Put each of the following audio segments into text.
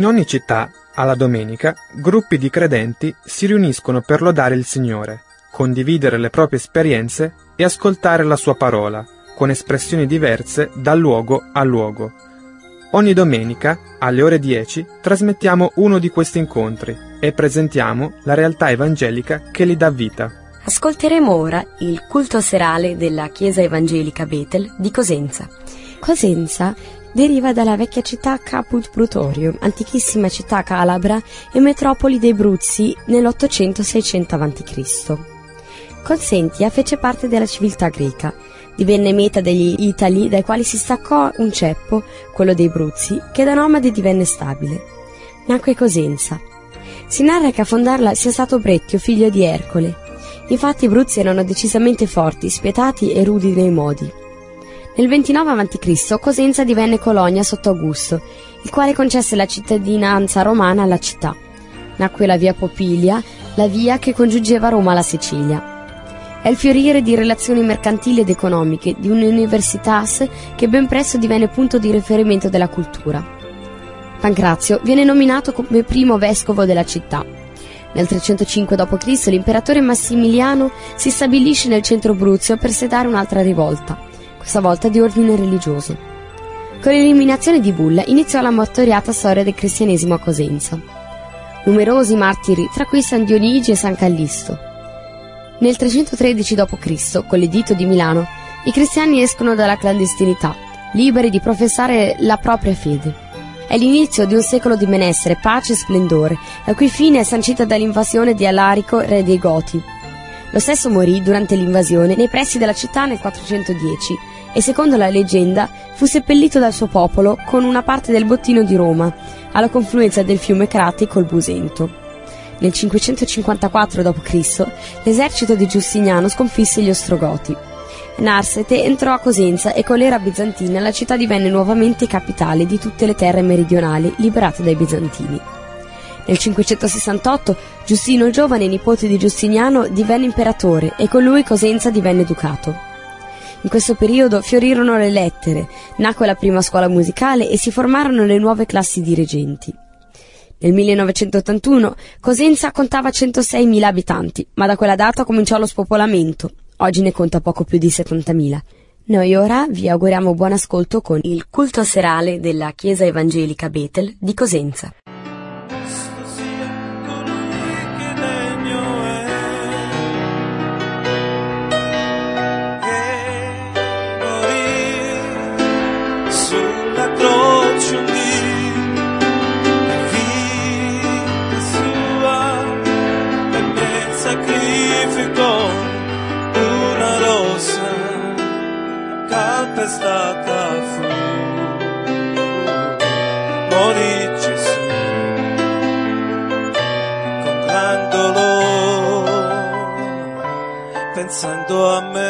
In ogni città, alla domenica, gruppi di credenti si riuniscono per lodare il Signore, condividere le proprie esperienze e ascoltare la sua parola, con espressioni diverse da luogo a luogo. Ogni domenica, alle ore 10, trasmettiamo uno di questi incontri e presentiamo la realtà evangelica che li dà vita. Ascolteremo ora il culto serale della Chiesa Evangelica Betel di Cosenza. Cosenza deriva dalla vecchia città Caput Brutorium, antichissima città calabra e metropoli dei Bruzzi nell'800-600 a.C. Consentia fece parte della civiltà greca. Divenne meta degli Itali dai quali si staccò un ceppo, quello dei Bruzzi, che da nomade divenne stabile. Nacque Cosenza. Si narra che a fondarla sia stato Brettio, figlio di Ercole. Infatti i Bruzzi erano decisamente forti, spietati e rudi nei modi. Nel 29 a.C. Cosenza divenne colonia sotto Augusto, il quale concesse la cittadinanza romana alla città. Nacque la via Popilia, la via che congiungeva Roma alla Sicilia. È il fiorire di relazioni mercantili ed economiche di un'universitas che ben presto divenne punto di riferimento della cultura. Pancrazio viene nominato come primo vescovo della città. Nel 305 d.C. l'imperatore Massimiliano si stabilisce nel centro Bruzio per sedare un'altra rivolta, questa volta di ordine religioso. Con l'eliminazione di Bulla iniziò la martoriata storia del cristianesimo a Cosenza. Numerosi martiri, tra cui San Dionigi e San Callisto. Nel 313 d.C., con l'editto di Milano, i cristiani escono dalla clandestinità, liberi di professare la propria fede. È l'inizio di un secolo di benessere, pace e splendore, la cui fine è sancita dall'invasione di Alarico, re dei Goti. Lo stesso morì durante l'invasione nei pressi della città nel 410 e secondo la leggenda fu seppellito dal suo popolo con una parte del bottino di Roma, alla confluenza del fiume Crati col Busento. Nel 554 d.C. l'esercito di Giustiniano sconfisse gli Ostrogoti. Narsete entrò a Cosenza e con l'era bizantina la città divenne nuovamente capitale di tutte le terre meridionali liberate dai bizantini. Nel 568 Giustino il giovane, nipote di Giustiniano, divenne imperatore e con lui Cosenza divenne ducato. In questo periodo fiorirono le lettere, nacque la prima scuola musicale e si formarono le nuove classi dirigenti. Nel 1981 Cosenza contava 106.000 abitanti, ma da quella data cominciò lo spopolamento. Oggi ne conta poco più di 70.000. Noi ora vi auguriamo buon ascolto con il culto serale della Chiesa Evangelica Betel di Cosenza. Calpestata fu. Morì Gesù con gran dolore pensando a me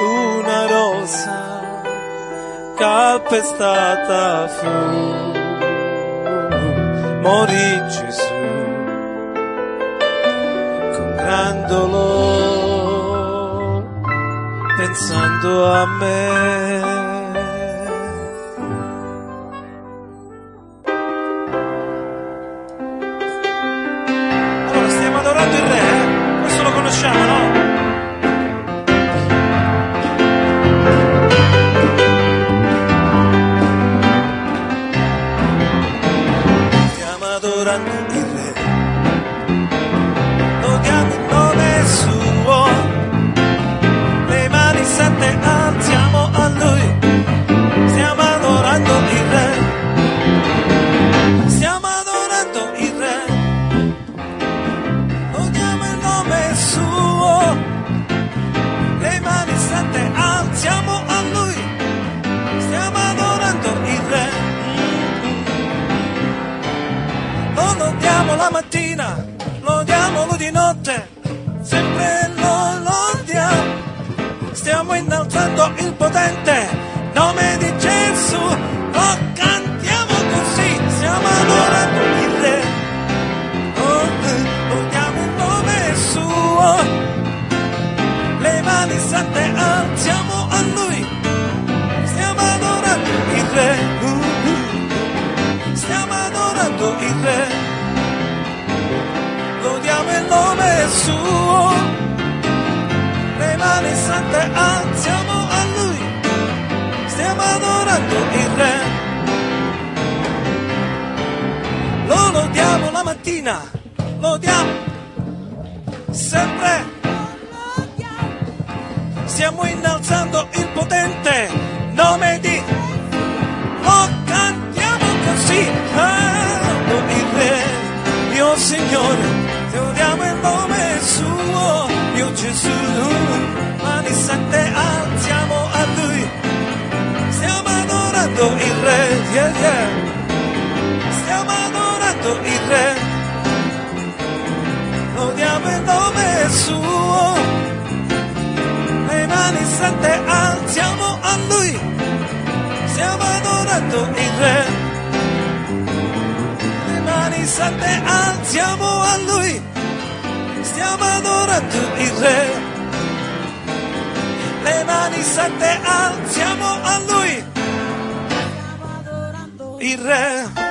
una rosa calpestata fu, morì Gesù con gran dolore pensando a me. Stiamo innalzando il potente nome di Gesù, lo cantiamo così, stiamo adorando il re. Oh, eh, lodiamo il nome suo, le mani sante alziamo a lui, stiamo adorando il re, Uh, uh. stiamo adorando il re, lodiamo il nome suo, mani sante alziamo a lui, stiamo adorando il re. Lo lodiamo la mattina, lodiamo sempre. Stiamo innalzando il potente nome di Lo cantiamo così, ah, il Re, mio Signore, mio Gesù, mani sante alziamo a Lui, stiamo adorando il Re, yeah, yeah. stiamo adorando il Re, lodiamo il nome suo, le mani sante alziamo a Lui, stiamo adorando il Re, le mani sante alziamo a Lui, stiamo adorando il Re. Le mani sante alziamo a Lui, il Re.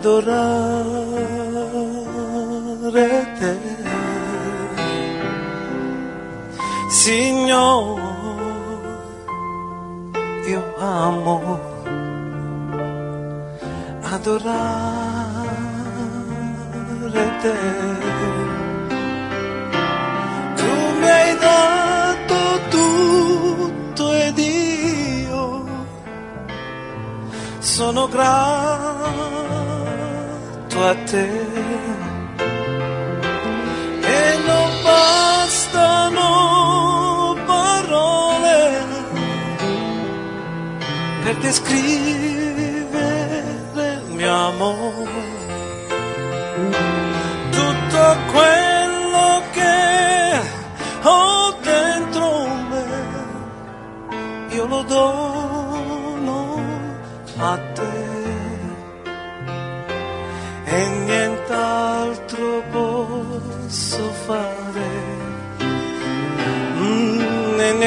Adorare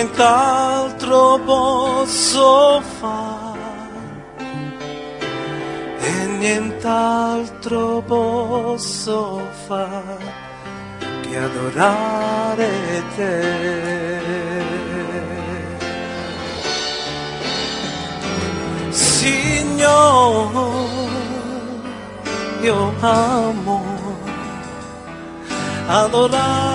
nient'altro posso fare e nient'altro posso fare che adorare te. Signore, io amo adorare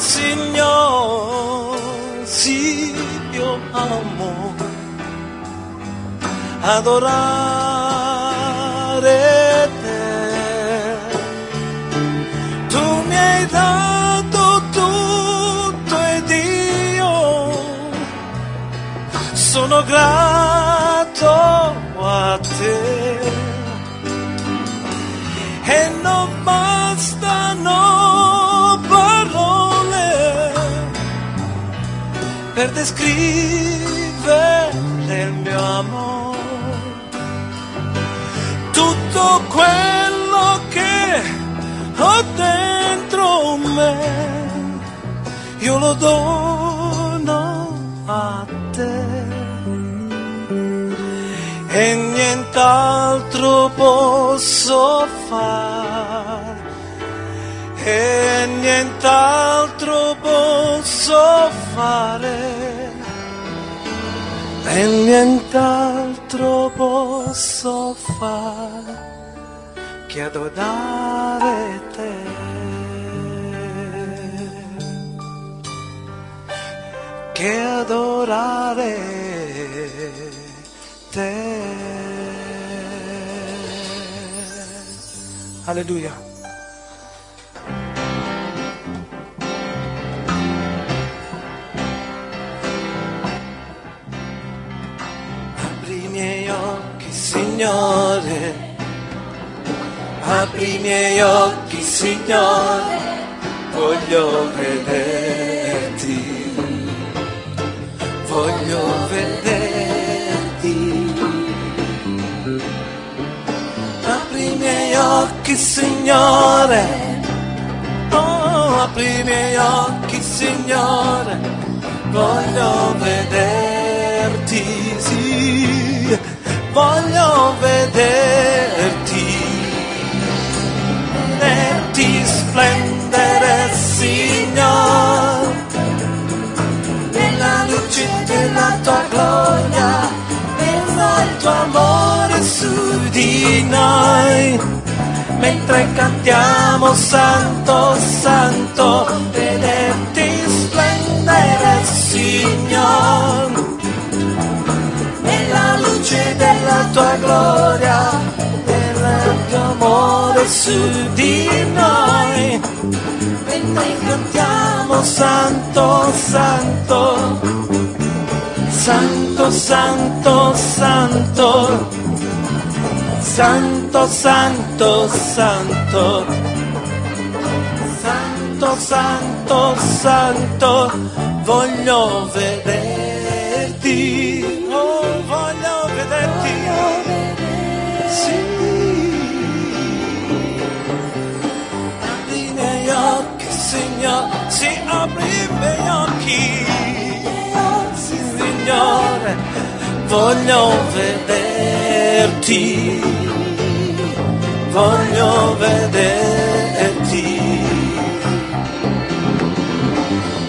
Señor, si yo amo, adoraré. Tú me has dado todo el Dios, sono grato a ti. Per descrivere il mio amore. Tutto quello che ho dentro me, io lo dono a te. E nient'altro posso fare, e nient'altro posso fare e nient'altro posso fare che adorare te. Che adorare te. Alleluia. Signore. Apri i miei occhi, Signore. Voglio vederti. Voglio vederti. Apri i miei occhi, Signore. Oh, apri i miei occhi, Signore. Voglio vederti, sì, voglio vederti, vederti splendere, Signore, nella luce della tua gloria, versa il tuo amore su di noi, mentre cantiamo Santo, Santo, vederti splendere, Signore tua gloria, del tuo amore su di noi, mentre cantiamo Santo, Santo, Santo, Santo, Santo, Santo, Santo, Santo, Santo, Santo, Santo, voglio vederti, Sì, apri i miei occhi, sì, Signore, voglio vederti, voglio vederti.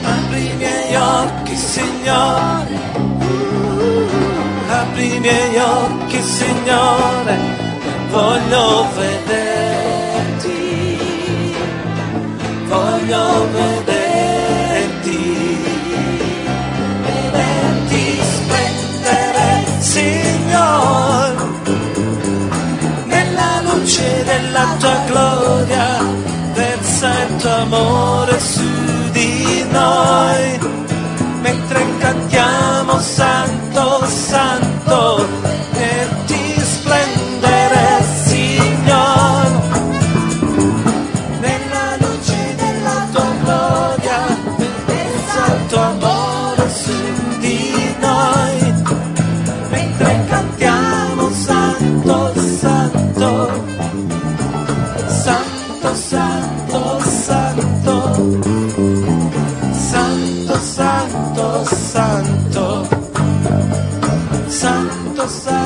Apri i miei occhi, Signore. Apri i miei occhi, Signore. Voglio vederti. Voglio vederti. Vederti splendere, Signore. Nella luce della tua gloria, versa il tuo amore su di noi, santo, santo, santo.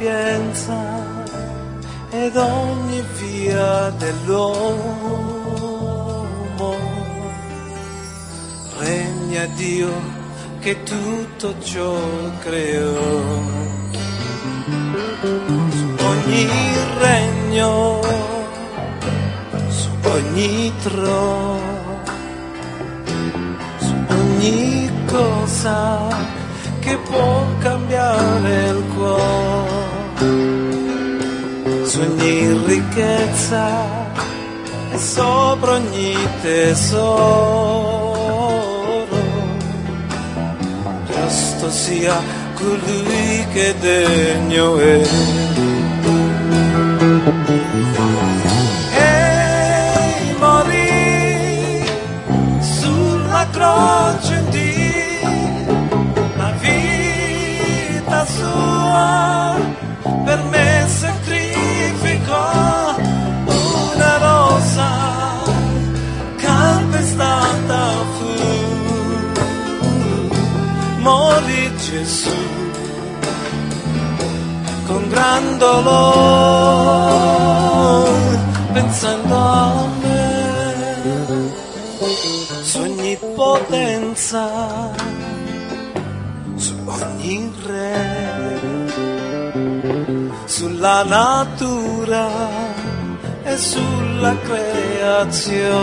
Sapienza ed ogni via dell'uomo. Regna Dio che tutto ciò creò. Su ogni regno, su ogni trono, su ogni cosa che può cambiare il cuore, ricchezza e sopra ogni tesoro. Giusto sia colui che degno è. E morì sulla croce di la vita sua gran dolore pensando a me su ogni potenza su ogni re sulla natura e sulla creazione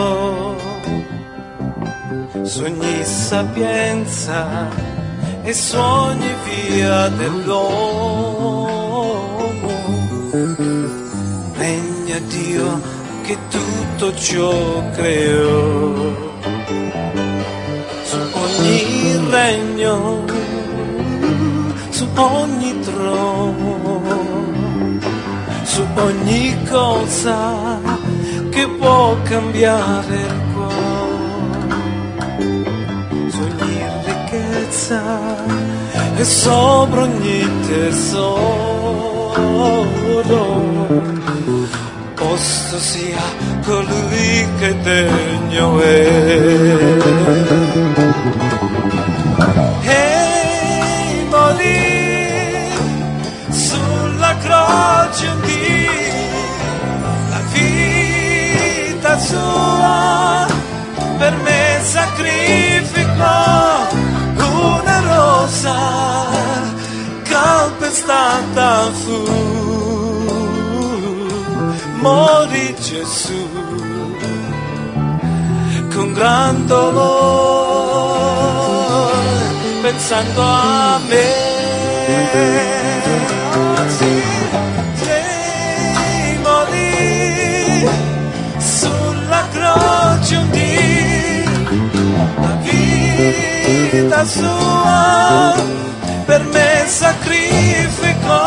su ogni sapienza e su ogni via dell'uomo. Tutto ciò creò. Su ogni regno, su ogni trono, su ogni cosa che può cambiare il cuore su ogni ricchezza e sopra ogni tesoro. Posto sia colui che degno è. E morì sulla croce un dì la vita sua per me sacrificò una rosa calpestata fu morì Gesù con gran dolore pensando a me. Sì, sì, morì sulla croce un dì, la vita sua per me sacrificò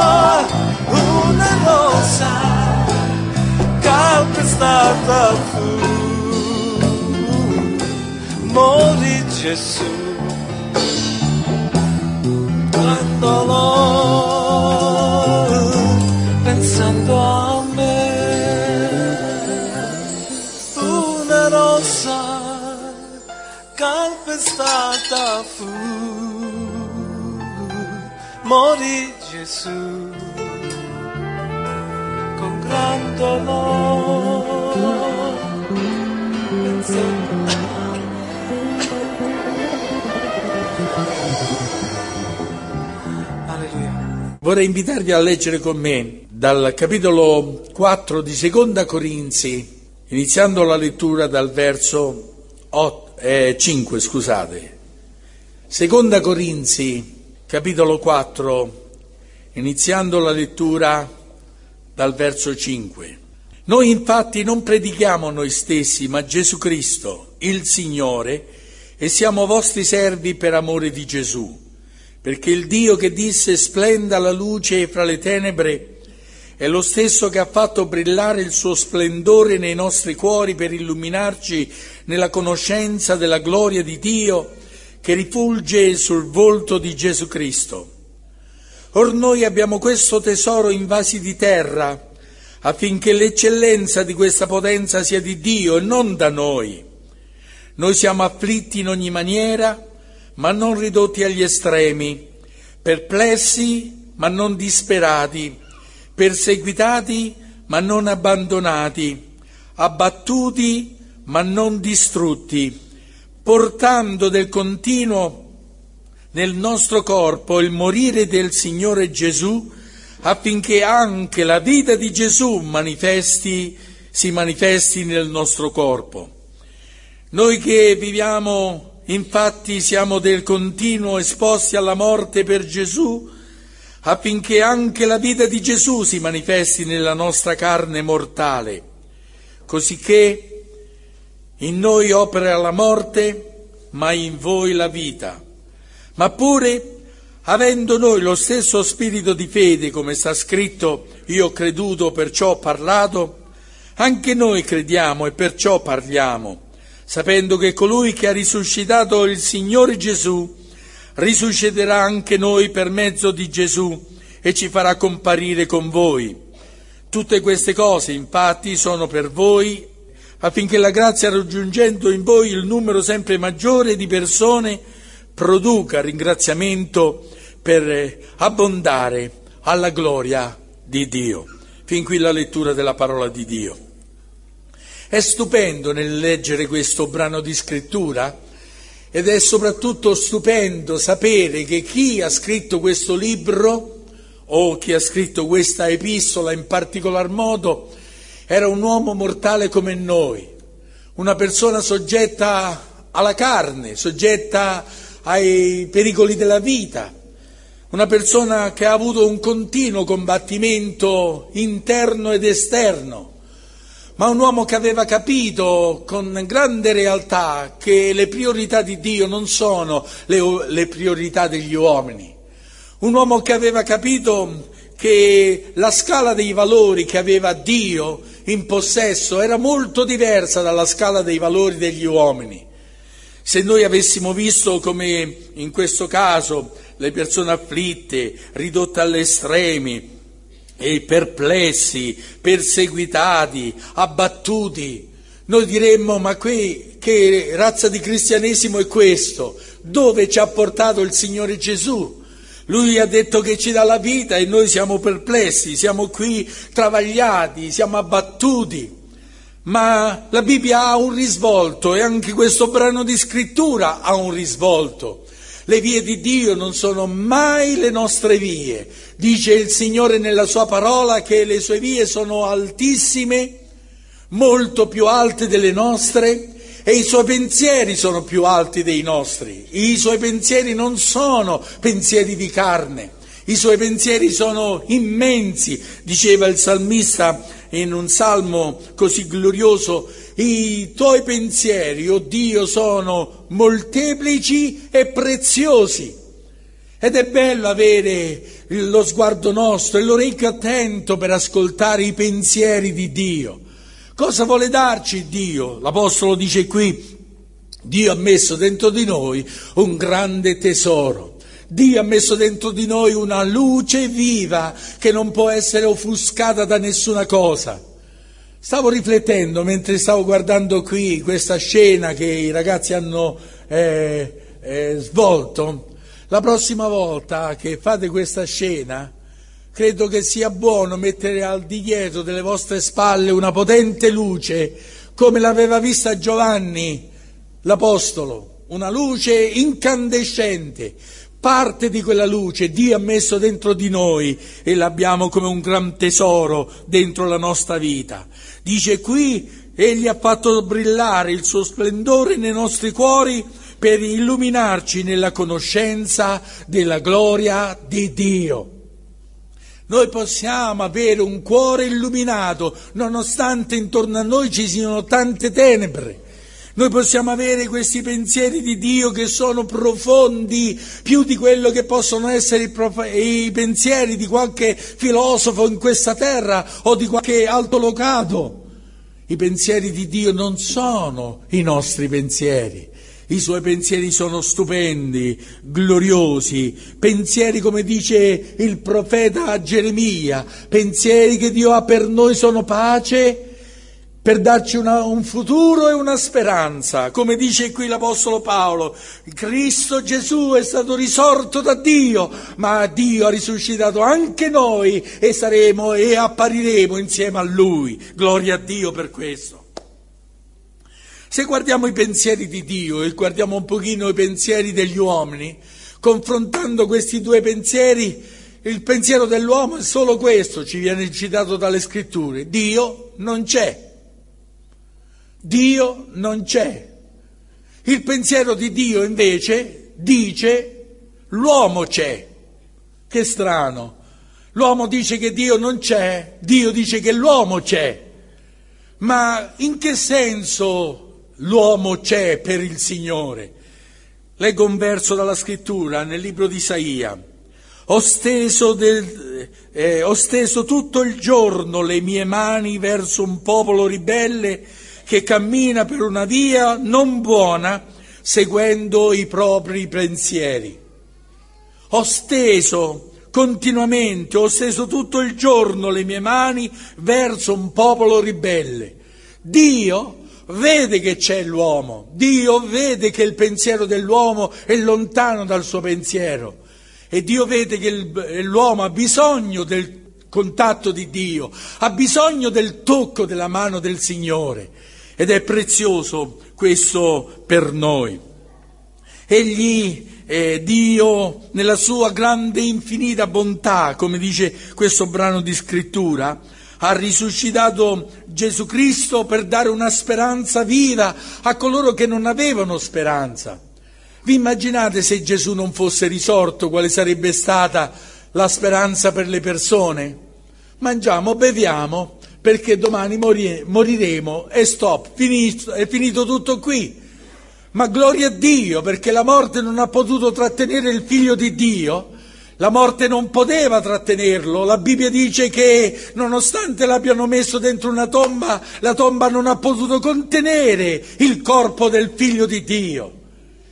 una rosa calpestata fu morì Gesù. Quando l'ho pensando a me una rosa calpestata fu. Morì Vorrei invitarvi a leggere con me dal capitolo 4 di Seconda Corinzi, iniziando la lettura dal verso 8, eh, 5, scusate. Seconda Corinzi, capitolo 4, iniziando la lettura dal verso 5. Noi infatti non predichiamo noi stessi, ma Gesù Cristo, il Signore, e siamo vostri servi per amore di Gesù, perché il Dio che disse splenda la luce fra le tenebre è lo stesso che ha fatto brillare il suo splendore nei nostri cuori per illuminarci nella conoscenza della gloria di Dio che rifulge sul volto di Gesù Cristo. Or noi abbiamo questo tesoro in vasi di terra, affinché l'eccellenza di questa potenza sia di Dio e non da noi. Noi siamo afflitti in ogni maniera, ma non ridotti agli estremi, perplessi, ma non disperati, perseguitati, ma non abbandonati, abbattuti, ma non distrutti, portando del continuo nel nostro corpo il morire del Signore Gesù, affinché anche la vita di Gesù manifesti, si manifesti nel nostro corpo. Noi che viviamo, infatti, siamo del continuo esposti alla morte per Gesù, affinché anche la vita di Gesù si manifesti nella nostra carne mortale, cosicché in noi opera la morte, ma in voi la vita. Ma pure, avendo noi lo stesso spirito di fede, come sta scritto, io ho creduto, perciò ho parlato, anche noi crediamo e perciò parliamo sapendo che colui che ha risuscitato il Signore Gesù risusciterà anche noi per mezzo di Gesù e ci farà comparire con voi. Tutte queste cose infatti sono per voi affinché la grazia raggiungendo in voi il numero sempre maggiore di persone produca ringraziamento per abbondare alla gloria di Dio. Fin qui la lettura della parola di Dio. È stupendo nel leggere questo brano di scrittura ed è soprattutto stupendo sapere che chi ha scritto questo libro o chi ha scritto questa epistola in particolar modo era un uomo mortale come noi, una persona soggetta alla carne, soggetta ai pericoli della vita, una persona che ha avuto un continuo combattimento interno ed esterno ma un uomo che aveva capito con grande realtà che le priorità di Dio non sono le, le, priorità degli uomini. Un uomo che aveva capito che la scala dei valori che aveva Dio in possesso era molto diversa dalla scala dei valori degli uomini. Se noi avessimo visto come in questo caso le persone afflitte, ridotte agli estremi, e perplessi, perseguitati, abbattuti. Noi diremmo, ma qui che razza di cristianesimo è questo? Dove ci ha portato il Signore Gesù? Lui ha detto che ci dà la vita e noi siamo perplessi, siamo qui travagliati, siamo abbattuti. Ma la Bibbia ha un risvolto e anche questo brano di scrittura ha un risvolto. Le vie di Dio non sono mai le nostre vie. Dice il Signore nella sua parola che le sue vie sono altissime, molto più alte delle nostre, e i suoi pensieri sono più alti dei nostri. I suoi pensieri non sono pensieri di carne. I suoi pensieri sono immensi, diceva il salmista in un salmo così glorioso, i tuoi pensieri, o oh Dio, sono molteplici e preziosi. Ed è bello avere lo sguardo nostro e l'orecchio attento per ascoltare i pensieri di Dio. Cosa vuole darci Dio? L'Apostolo dice qui, Dio ha messo dentro di noi un grande tesoro. Dio ha messo dentro di noi una luce viva che non può essere offuscata da nessuna cosa. Stavo riflettendo mentre stavo guardando qui questa scena che i ragazzi hanno eh, eh, svolto. La prossima volta che fate questa scena, credo che sia buono mettere al di dietro delle vostre spalle una potente luce, come l'aveva vista Giovanni l'Apostolo, una luce incandescente. Parte di quella luce Dio ha messo dentro di noi e l'abbiamo come un gran tesoro dentro la nostra vita. Dice qui, Egli ha fatto brillare il suo splendore nei nostri cuori per illuminarci nella conoscenza della gloria di Dio. Noi possiamo avere un cuore illuminato nonostante intorno a noi ci siano tante tenebre. Noi possiamo avere questi pensieri di Dio che sono profondi più di quello che possono essere i, prof- i pensieri di qualche filosofo in questa terra o di qualche altolocato. I pensieri di Dio non sono i nostri pensieri. I suoi pensieri sono stupendi, gloriosi, pensieri come dice il profeta Geremia, pensieri che Dio ha per noi sono pace per darci una, un futuro e una speranza. Come dice qui l'Apostolo Paolo, Cristo Gesù è stato risorto da Dio, ma Dio ha risuscitato anche noi e saremo e appariremo insieme a Lui. Gloria a Dio per questo. Se guardiamo i pensieri di Dio e guardiamo un pochino i pensieri degli uomini, confrontando questi due pensieri, il pensiero dell'uomo è solo questo, ci viene citato dalle scritture. Dio non c'è. Dio non c'è. Il pensiero di Dio invece dice l'uomo c'è. Che strano. L'uomo dice che Dio non c'è, Dio dice che l'uomo c'è. Ma in che senso l'uomo c'è per il Signore? Leggo un verso dalla scrittura nel libro di Isaia. Ho steso, del, eh, ho steso tutto il giorno le mie mani verso un popolo ribelle che cammina per una via non buona seguendo i propri pensieri. Ho steso continuamente, ho steso tutto il giorno le mie mani verso un popolo ribelle. Dio vede che c'è l'uomo, Dio vede che il pensiero dell'uomo è lontano dal suo pensiero e Dio vede che l'uomo ha bisogno del contatto di Dio, ha bisogno del tocco della mano del Signore ed è prezioso questo per noi. Egli, eh, Dio, nella sua grande infinita bontà, come dice questo brano di scrittura, ha risuscitato Gesù Cristo per dare una speranza viva a coloro che non avevano speranza. Vi immaginate se Gesù non fosse risorto, quale sarebbe stata la speranza per le persone? Mangiamo, beviamo, perché domani moriremo e stop, finito, è finito tutto qui. Ma gloria a Dio perché la morte non ha potuto trattenere il figlio di Dio, la morte non poteva trattenerlo, la Bibbia dice che nonostante l'abbiano messo dentro una tomba, la tomba non ha potuto contenere il corpo del figlio di Dio.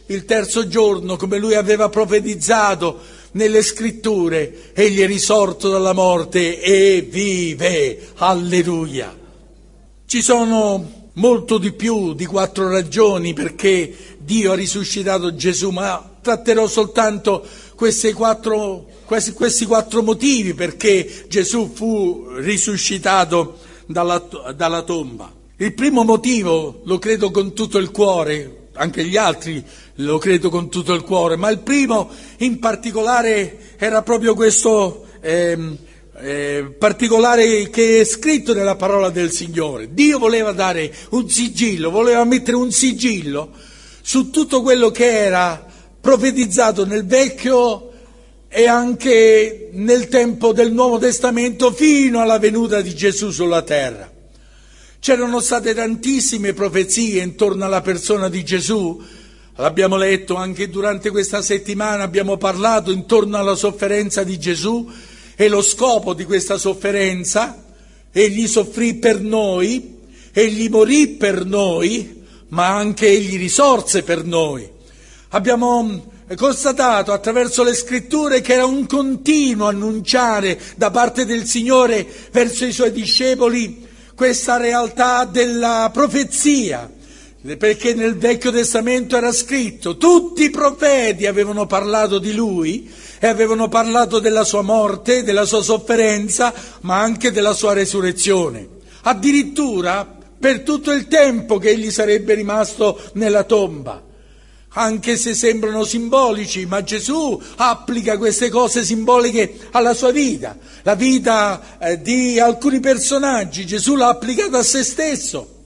Il terzo giorno, come lui aveva profetizzato, nelle scritture, egli è risorto dalla morte e vive. Alleluia. Ci sono molto di più di quattro ragioni perché Dio ha risuscitato Gesù, ma tratterò soltanto questi quattro, questi, questi quattro motivi perché Gesù fu risuscitato dalla, dalla tomba. Il primo motivo, lo credo con tutto il cuore, anche gli altri lo credo con tutto il cuore, ma il primo in particolare era proprio questo eh, eh, particolare che è scritto nella parola del Signore. Dio voleva dare un sigillo, voleva mettere un sigillo su tutto quello che era profetizzato nel Vecchio e anche nel tempo del Nuovo Testamento fino alla venuta di Gesù sulla terra. C'erano state tantissime profezie intorno alla persona di Gesù, l'abbiamo letto anche durante questa settimana, abbiamo parlato intorno alla sofferenza di Gesù e lo scopo di questa sofferenza, egli soffrì per noi, egli morì per noi, ma anche egli risorse per noi. Abbiamo constatato attraverso le scritture che era un continuo annunciare da parte del Signore verso i suoi discepoli questa realtà della profezia, perché nel Vecchio Testamento era scritto, tutti i profeti avevano parlato di lui e avevano parlato della sua morte, della sua sofferenza, ma anche della sua resurrezione. Addirittura per tutto il tempo che egli sarebbe rimasto nella tomba anche se sembrano simbolici, ma Gesù applica queste cose simboliche alla sua vita. La vita eh, di alcuni personaggi Gesù l'ha applicata a se stesso.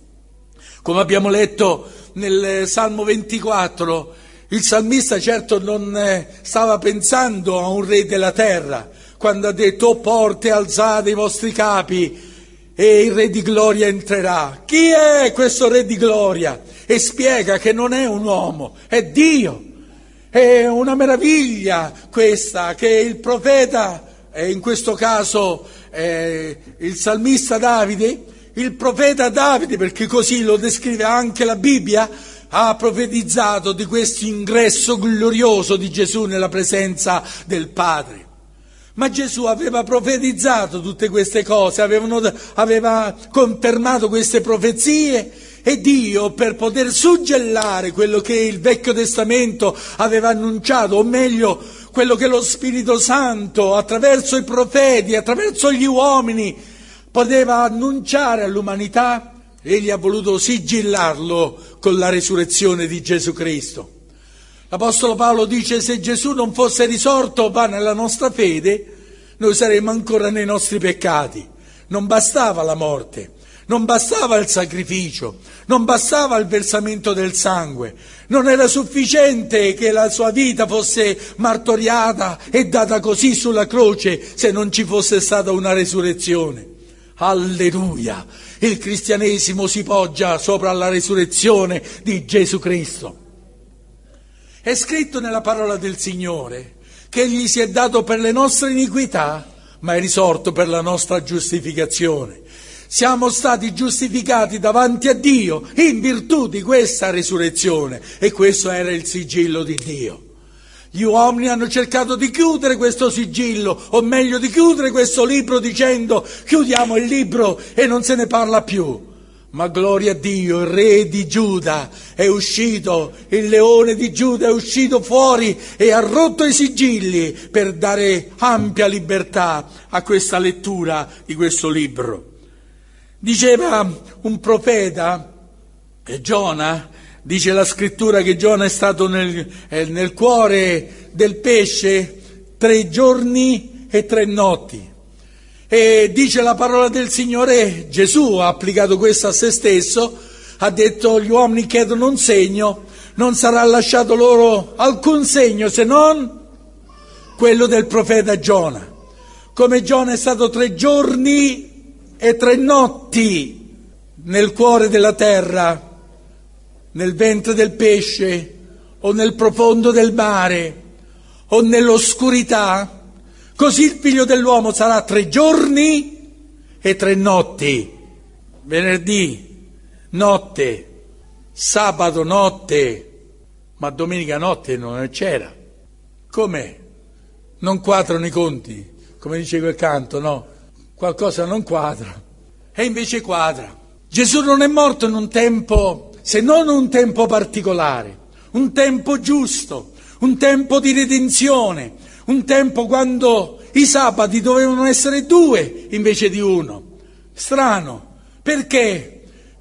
Come abbiamo letto nel Salmo 24, il salmista certo non eh, stava pensando a un re della terra, quando ha detto, oh porte alzate i vostri capi e il re di gloria entrerà. Chi è questo re di gloria? E spiega che non è un uomo, è Dio. È una meraviglia questa che il profeta, e in questo caso eh, il salmista Davide, il profeta Davide, perché così lo descrive anche la Bibbia, ha profetizzato di questo ingresso glorioso di Gesù nella presenza del Padre. Ma Gesù aveva profetizzato tutte queste cose, avevano, aveva confermato queste profezie e Dio per poter suggellare quello che il Vecchio Testamento aveva annunciato, o meglio quello che lo Spirito Santo attraverso i profeti, attraverso gli uomini poteva annunciare all'umanità, egli ha voluto sigillarlo con la resurrezione di Gesù Cristo. L'Apostolo Paolo dice se Gesù non fosse risorto va nella nostra fede, noi saremmo ancora nei nostri peccati. Non bastava la morte, non bastava il sacrificio, non bastava il versamento del sangue, non era sufficiente che la sua vita fosse martoriata e data così sulla croce se non ci fosse stata una resurrezione. Alleluia! Il cristianesimo si poggia sopra la resurrezione di Gesù Cristo. È scritto nella parola del Signore che Egli si è dato per le nostre iniquità, ma è risorto per la nostra giustificazione. Siamo stati giustificati davanti a Dio in virtù di questa risurrezione e questo era il sigillo di Dio. Gli uomini hanno cercato di chiudere questo sigillo, o meglio di chiudere questo libro dicendo chiudiamo il libro e non se ne parla più. Ma gloria a Dio, il re di Giuda è uscito, il leone di Giuda è uscito fuori e ha rotto i sigilli per dare ampia libertà a questa lettura di questo libro. Diceva un profeta, Giona, dice la scrittura che Giona è stato nel, nel cuore del pesce tre giorni e tre notti. E dice la parola del Signore, Gesù ha applicato questo a se stesso, ha detto gli uomini chiedono un segno, non sarà lasciato loro alcun segno se non quello del profeta Giona. Come Giona è stato tre giorni e tre notti nel cuore della terra, nel ventre del pesce o nel profondo del mare o nell'oscurità, Così il figlio dell'uomo sarà tre giorni e tre notti. Venerdì, notte, sabato, notte, ma domenica notte non c'era. Com'è? Non quadrano i conti, come dice quel canto, no? Qualcosa non quadra. E invece quadra. Gesù non è morto in un tempo, se non un tempo particolare, un tempo giusto, un tempo di redenzione, un tempo quando i sabati dovevano essere due invece di uno. Strano. Perché?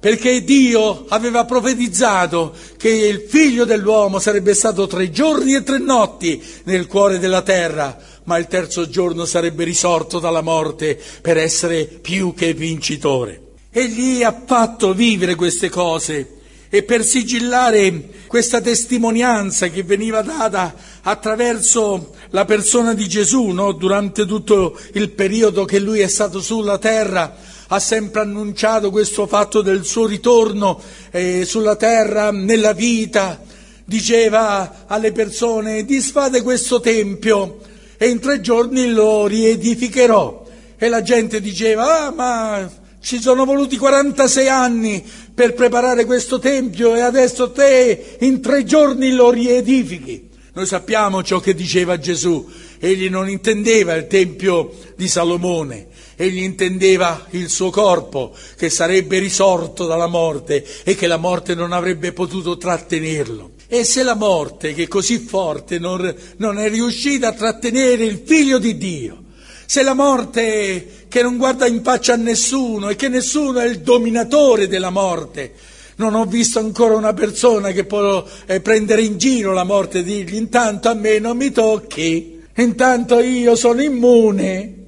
Perché Dio aveva profetizzato che il figlio dell'uomo sarebbe stato tre giorni e tre notti nel cuore della terra, ma il terzo giorno sarebbe risorto dalla morte per essere più che vincitore. Egli ha fatto vivere queste cose e per sigillare questa testimonianza che veniva data attraverso la persona di Gesù, no? durante tutto il periodo che lui è stato sulla terra, ha sempre annunciato questo fatto del suo ritorno eh, sulla terra, nella vita. Diceva alle persone, disfate questo tempio e in tre giorni lo riedificherò. E la gente diceva, ah ma ci sono voluti 46 anni per preparare questo tempio e adesso te in tre giorni lo riedifichi. Noi sappiamo ciò che diceva Gesù. Egli non intendeva il tempio di Salomone, egli intendeva il suo corpo che sarebbe risorto dalla morte e che la morte non avrebbe potuto trattenerlo. E se la morte, che è così forte, non, non è riuscita a trattenere il figlio di Dio, se la morte che non guarda in faccia a nessuno e che nessuno è il dominatore della morte, non ho visto ancora una persona che può eh, prendere in giro la morte e dirgli intanto a me non mi tocchi, intanto io sono immune.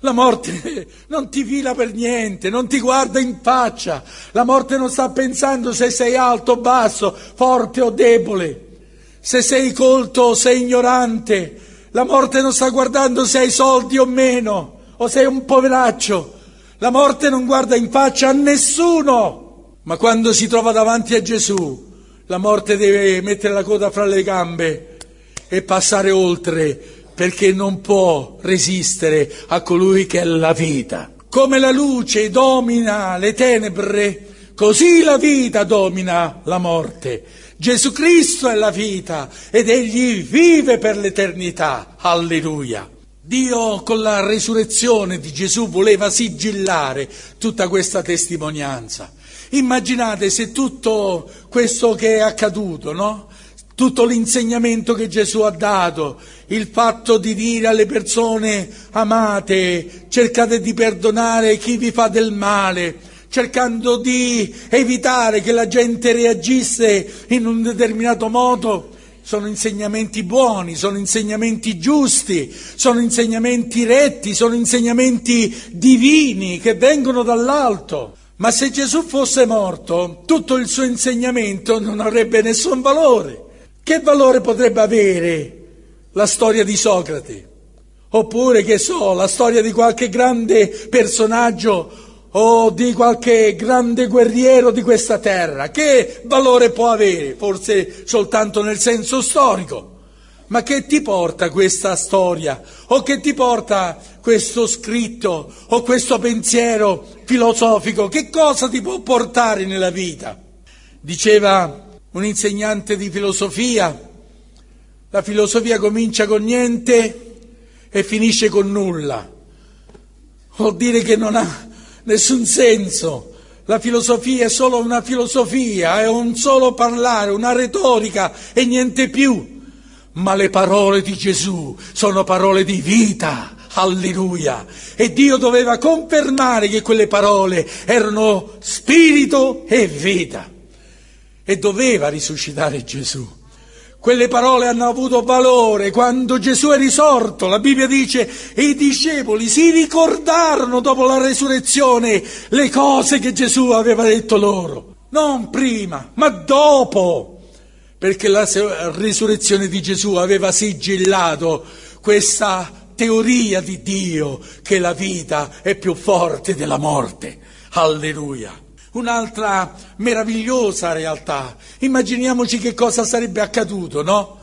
La morte non ti fila per niente, non ti guarda in faccia. La morte non sta pensando se sei alto o basso, forte o debole, se sei colto o sei ignorante. La morte non sta guardando se hai soldi o meno, o sei un poveraccio. La morte non guarda in faccia a nessuno. Ma quando si trova davanti a Gesù, la morte deve mettere la coda fra le gambe e passare oltre perché non può resistere a colui che è la vita. Come la luce domina le tenebre, così la vita domina la morte. Gesù Cristo è la vita ed egli vive per l'eternità. Alleluia. Dio con la resurrezione di Gesù voleva sigillare tutta questa testimonianza. Immaginate se tutto questo che è accaduto, no? Tutto l'insegnamento che Gesù ha dato, il fatto di dire alle persone amate, cercate di perdonare chi vi fa del male, cercando di evitare che la gente reagisse in un determinato modo, sono insegnamenti buoni, sono insegnamenti giusti, sono insegnamenti retti, sono insegnamenti divini che vengono dall'alto. Ma se Gesù fosse morto, tutto il suo insegnamento non avrebbe nessun valore. Che valore potrebbe avere la storia di Socrate? Oppure, che so, la storia di qualche grande personaggio o di qualche grande guerriero di questa terra? Che valore può avere? Forse soltanto nel senso storico. Ma che ti porta questa storia? O che ti porta questo scritto o questo pensiero filosofico? Che cosa ti può portare nella vita? Diceva un insegnante di filosofia, la filosofia comincia con niente e finisce con nulla. Vuol dire che non ha nessun senso. La filosofia è solo una filosofia, è un solo parlare, una retorica e niente più ma le parole di Gesù sono parole di vita. Alleluia! E Dio doveva confermare che quelle parole erano spirito e vita. E doveva risuscitare Gesù. Quelle parole hanno avuto valore quando Gesù è risorto. La Bibbia dice, e i discepoli si ricordarono dopo la resurrezione le cose che Gesù aveva detto loro. Non prima, ma dopo perché la risurrezione di Gesù aveva sigillato questa teoria di Dio che la vita è più forte della morte. Alleluia. Un'altra meravigliosa realtà. Immaginiamoci che cosa sarebbe accaduto, no?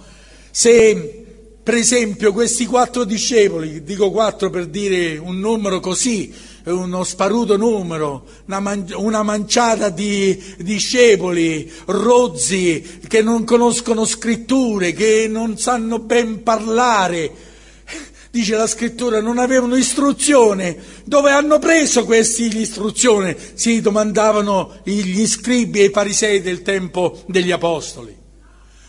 Se per esempio questi quattro discepoli, dico quattro per dire un numero così, uno sparuto numero, una, man- una manciata di discepoli, rozzi, che non conoscono scritture, che non sanno ben parlare, dice la scrittura, non avevano istruzione. Dove hanno preso questi l'istruzione? Si domandavano gli scribi e i farisei del tempo degli apostoli.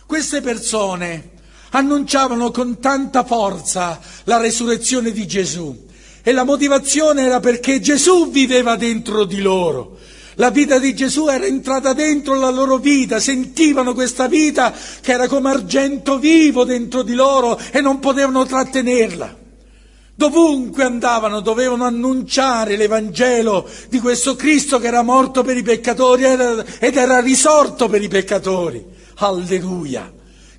Queste persone annunciavano con tanta forza la resurrezione di Gesù e la motivazione era perché Gesù viveva dentro di loro. La vita di Gesù era entrata dentro la loro vita, sentivano questa vita che era come argento vivo dentro di loro e non potevano trattenerla. Dovunque andavano dovevano annunciare l'Evangelo di questo Cristo che era morto per i peccatori ed era risorto per i peccatori. Alleluia!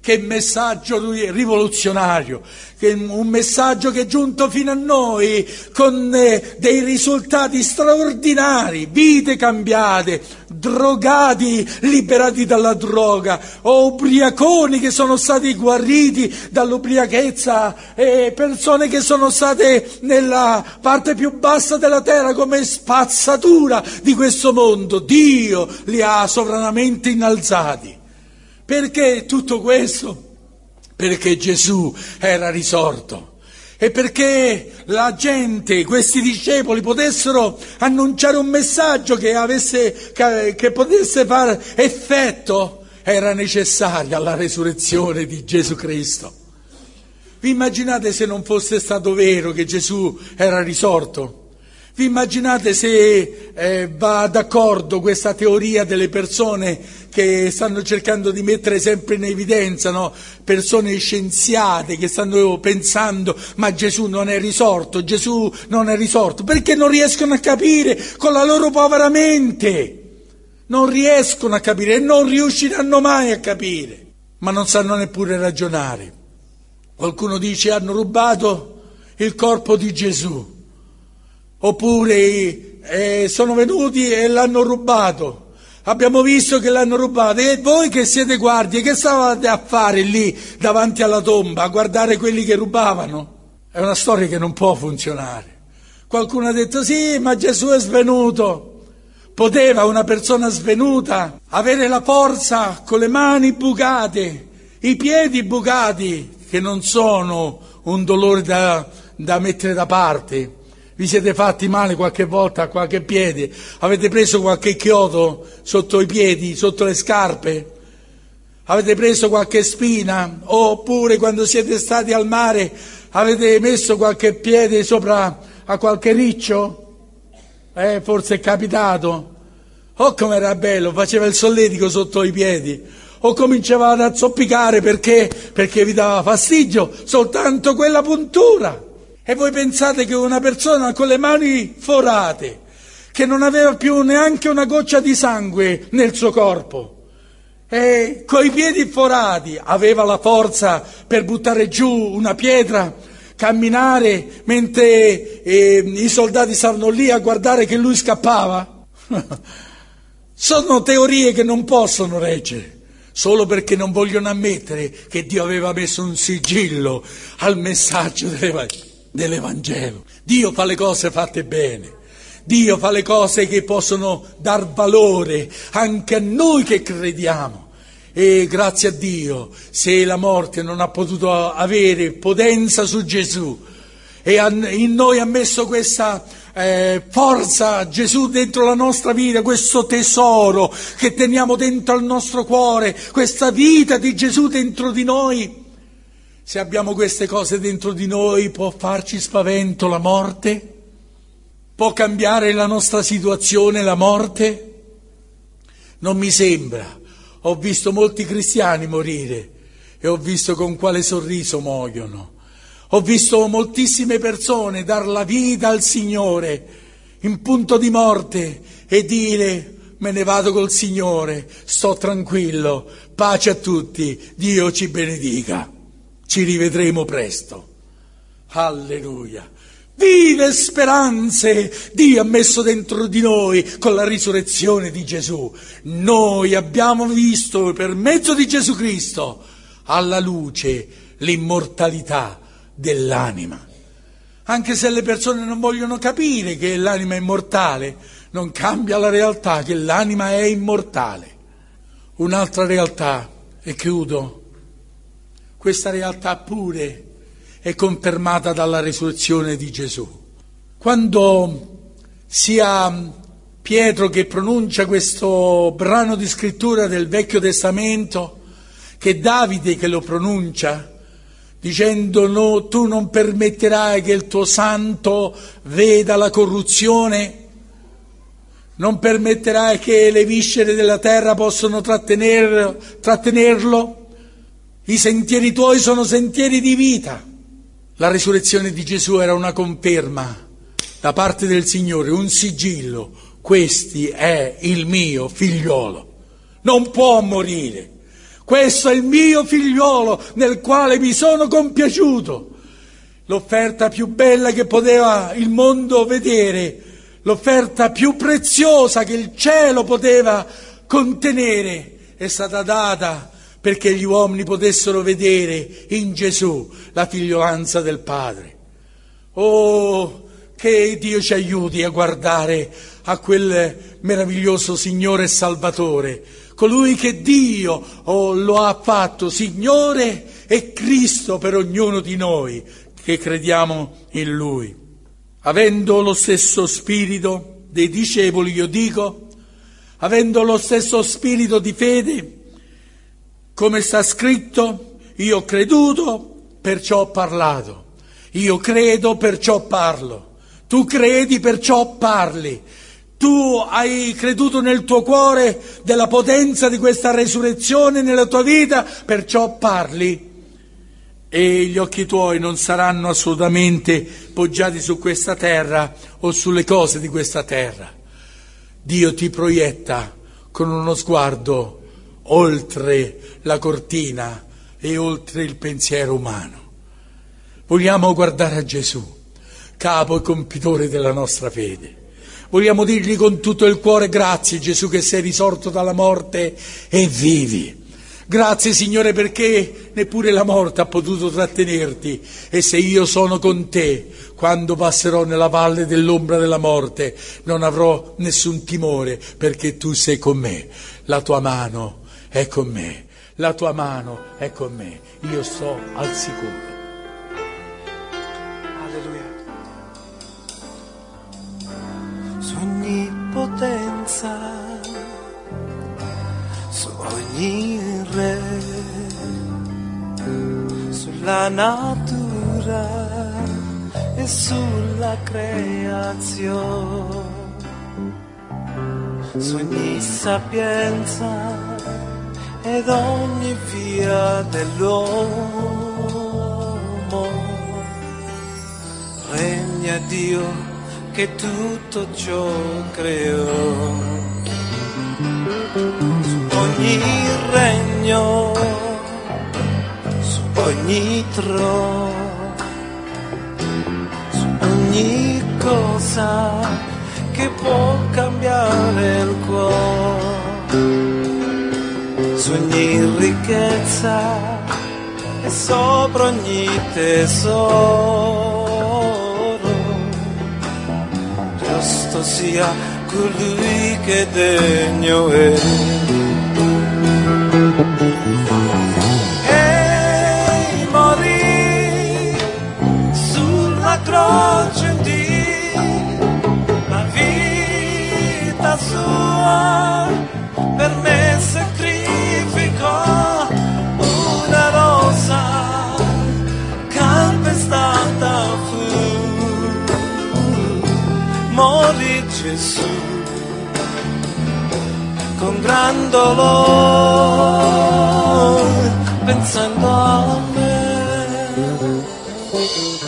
Che messaggio rivoluzionario, che un messaggio che è giunto fino a noi con eh, dei risultati straordinari, vite cambiate, drogati liberati dalla droga, o ubriaconi che sono stati guariti dall'ubriachezza, e persone che sono state nella parte più bassa della terra come spazzatura di questo mondo. Dio li ha sovranamente innalzati. Perché tutto questo? Perché Gesù era risorto e perché la gente, questi discepoli, potessero annunciare un messaggio che, avesse, che, che potesse fare effetto, era necessaria la resurrezione di Gesù Cristo. Vi immaginate se non fosse stato vero che Gesù era risorto? Vi immaginate se eh, va d'accordo questa teoria delle persone che stanno cercando di mettere sempre in evidenza, no? persone scienziate che stanno pensando ma Gesù non è risorto, Gesù non è risorto, perché non riescono a capire con la loro povera mente, non riescono a capire e non riusciranno mai a capire, ma non sanno neppure ragionare. Qualcuno dice hanno rubato il corpo di Gesù oppure eh, sono venuti e l'hanno rubato. Abbiamo visto che l'hanno rubato e voi che siete guardie, che stavate a fare lì davanti alla tomba, a guardare quelli che rubavano? È una storia che non può funzionare. Qualcuno ha detto sì, ma Gesù è svenuto. Poteva una persona svenuta avere la forza con le mani bucate, i piedi bucati, che non sono un dolore da, da mettere da parte, vi siete fatti male qualche volta a qualche piede? Avete preso qualche chiodo sotto i piedi, sotto le scarpe? Avete preso qualche spina? Oppure quando siete stati al mare avete messo qualche piede sopra a qualche riccio? Eh, forse è capitato. Oh, com'era bello, faceva il solletico sotto i piedi. O cominciavate a zoppicare perché? Perché vi dava fastidio soltanto quella puntura. E voi pensate che una persona con le mani forate, che non aveva più neanche una goccia di sangue nel suo corpo, e coi piedi forati aveva la forza per buttare giù una pietra, camminare mentre eh, i soldati stavano lì a guardare che lui scappava? Sono teorie che non possono reggere solo perché non vogliono ammettere che Dio aveva messo un sigillo al messaggio dell'Evangelo dell'Evangelo. Dio fa le cose fatte bene. Dio fa le cose che possono dar valore anche a noi che crediamo. E grazie a Dio, se la morte non ha potuto avere potenza su Gesù e in noi ha messo questa eh, forza Gesù dentro la nostra vita, questo tesoro che teniamo dentro al nostro cuore, questa vita di Gesù dentro di noi, se abbiamo queste cose dentro di noi, può farci spavento la morte? Può cambiare la nostra situazione la morte? Non mi sembra. Ho visto molti cristiani morire e ho visto con quale sorriso muoiono. Ho visto moltissime persone dar la vita al Signore in punto di morte e dire me ne vado col Signore, sto tranquillo, pace a tutti, Dio ci benedica. Ci rivedremo presto. Alleluia. Vive speranze Dio ha messo dentro di noi con la risurrezione di Gesù. Noi abbiamo visto per mezzo di Gesù Cristo alla luce l'immortalità dell'anima. Anche se le persone non vogliono capire che l'anima è immortale, non cambia la realtà che l'anima è immortale. Un'altra realtà, e chiudo, questa realtà pure è confermata dalla risurrezione di Gesù. Quando sia Pietro che pronuncia questo brano di scrittura del Vecchio Testamento, che Davide che lo pronuncia, dicendo no, tu non permetterai che il tuo santo veda la corruzione, non permetterai che le viscere della terra possano trattener, trattenerlo, i sentieri tuoi sono sentieri di vita. La risurrezione di Gesù era una conferma da parte del Signore, un sigillo. Questi è il mio figliolo. Non può morire. Questo è il mio figliuolo nel quale mi sono compiaciuto. L'offerta più bella che poteva il mondo vedere, l'offerta più preziosa che il cielo poteva contenere, è stata data perché gli uomini potessero vedere in Gesù la figliolanza del Padre. Oh, che Dio ci aiuti a guardare a quel meraviglioso Signore e Salvatore, colui che Dio oh, lo ha fatto Signore e Cristo per ognuno di noi che crediamo in Lui. Avendo lo stesso spirito dei discepoli, io dico, avendo lo stesso spirito di fede, come sta scritto, io ho creduto, perciò ho parlato. Io credo, perciò parlo. Tu credi, perciò parli. Tu hai creduto nel tuo cuore della potenza di questa resurrezione nella tua vita, perciò parli. E gli occhi tuoi non saranno assolutamente poggiati su questa terra o sulle cose di questa terra. Dio ti proietta con uno sguardo oltre la cortina e oltre il pensiero umano. Vogliamo guardare a Gesù, capo e compitore della nostra fede. Vogliamo dirgli con tutto il cuore grazie Gesù che sei risorto dalla morte e vivi. Grazie Signore perché neppure la morte ha potuto trattenerti e se io sono con te quando passerò nella valle dell'ombra della morte non avrò nessun timore perché tu sei con me. La tua mano è con me, la tua mano è con me, io sto al sicuro. Alleluia. Su ogni potenza, su ogni re, sulla natura e sulla creazione, su ogni sapienza ed ogni via dell'uomo. Regna Dio che tutto ciò creò. Su ogni regno, su ogni trono, su ogni cosa che può cambiare il cuore su ogni ricchezza e sopra ogni tesoro. Giusto sia colui che degno è. E morì sulla croce di la vita sua Gesù. Con gran dolore pensando a me.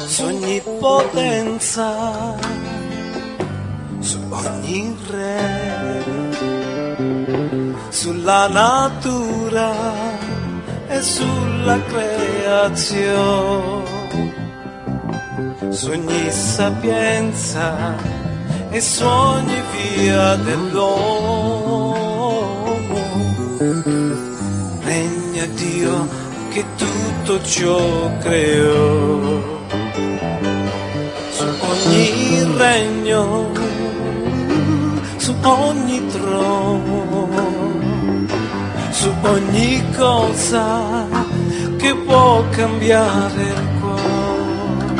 Su ogni potenza su ogni re. Sulla natura e sulla creazione, su ogni sapienza e su ogni via dell'uomo. Regna Dio che tutto ciò creò, su ogni regno, su ogni trono su ogni cosa che può cambiare il cuore,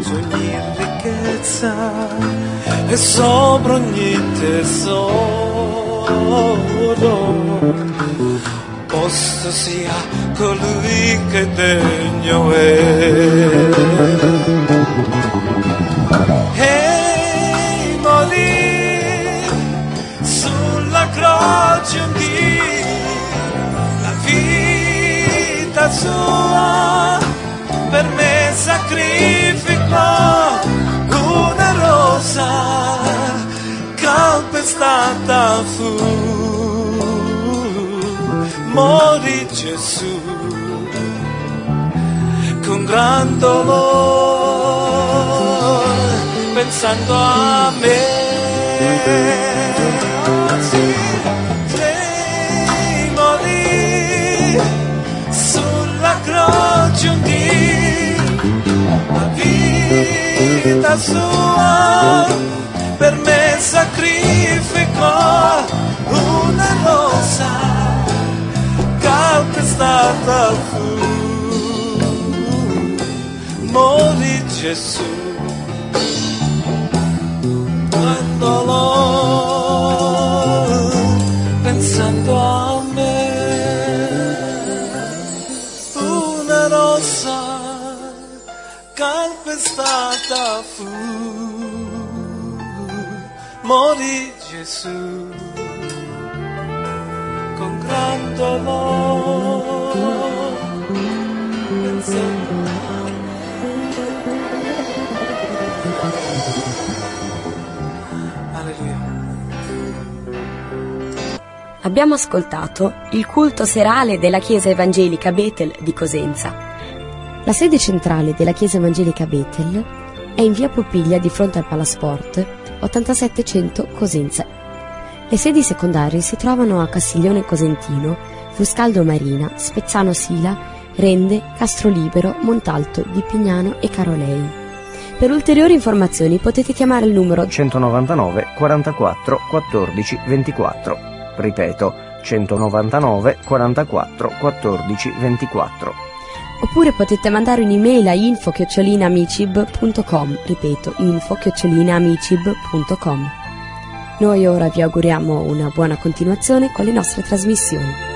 su ogni ricchezza e sopra ogni tesoro. Posto sia colui che degno è. Ehi, morì sulla croce un la vita sua per me sacrificò rosa calpestata fu Gesù, con gran dolore, pensando a me. Sì, lei morì sulla croce un dì, vita sua per me sacrificò una rosa calpestata fu morì Gesù quando l'ho calpestata fu morì Gesù con gran dolore pensando a me. Alleluia. Abbiamo ascoltato il culto serale della Chiesa Evangelica Bethel di Cosenza. La sede centrale della Chiesa Evangelica Bethel è in via Popiglia di fronte al Palasport 8700 Cosenza. Le sedi secondarie si trovano a Castiglione Cosentino, Fruscaldo Marina, Spezzano Sila, Rende, Castrolibero, Montalto, Di Pignano e Carolei. Per ulteriori informazioni potete chiamare il numero 199 44 14 24. Ripeto, 199 44 14 24. Oppure potete mandare un'email a info-amicib.com ripeto info-amicib.com Noi ora vi auguriamo una buona continuazione con le nostre trasmissioni.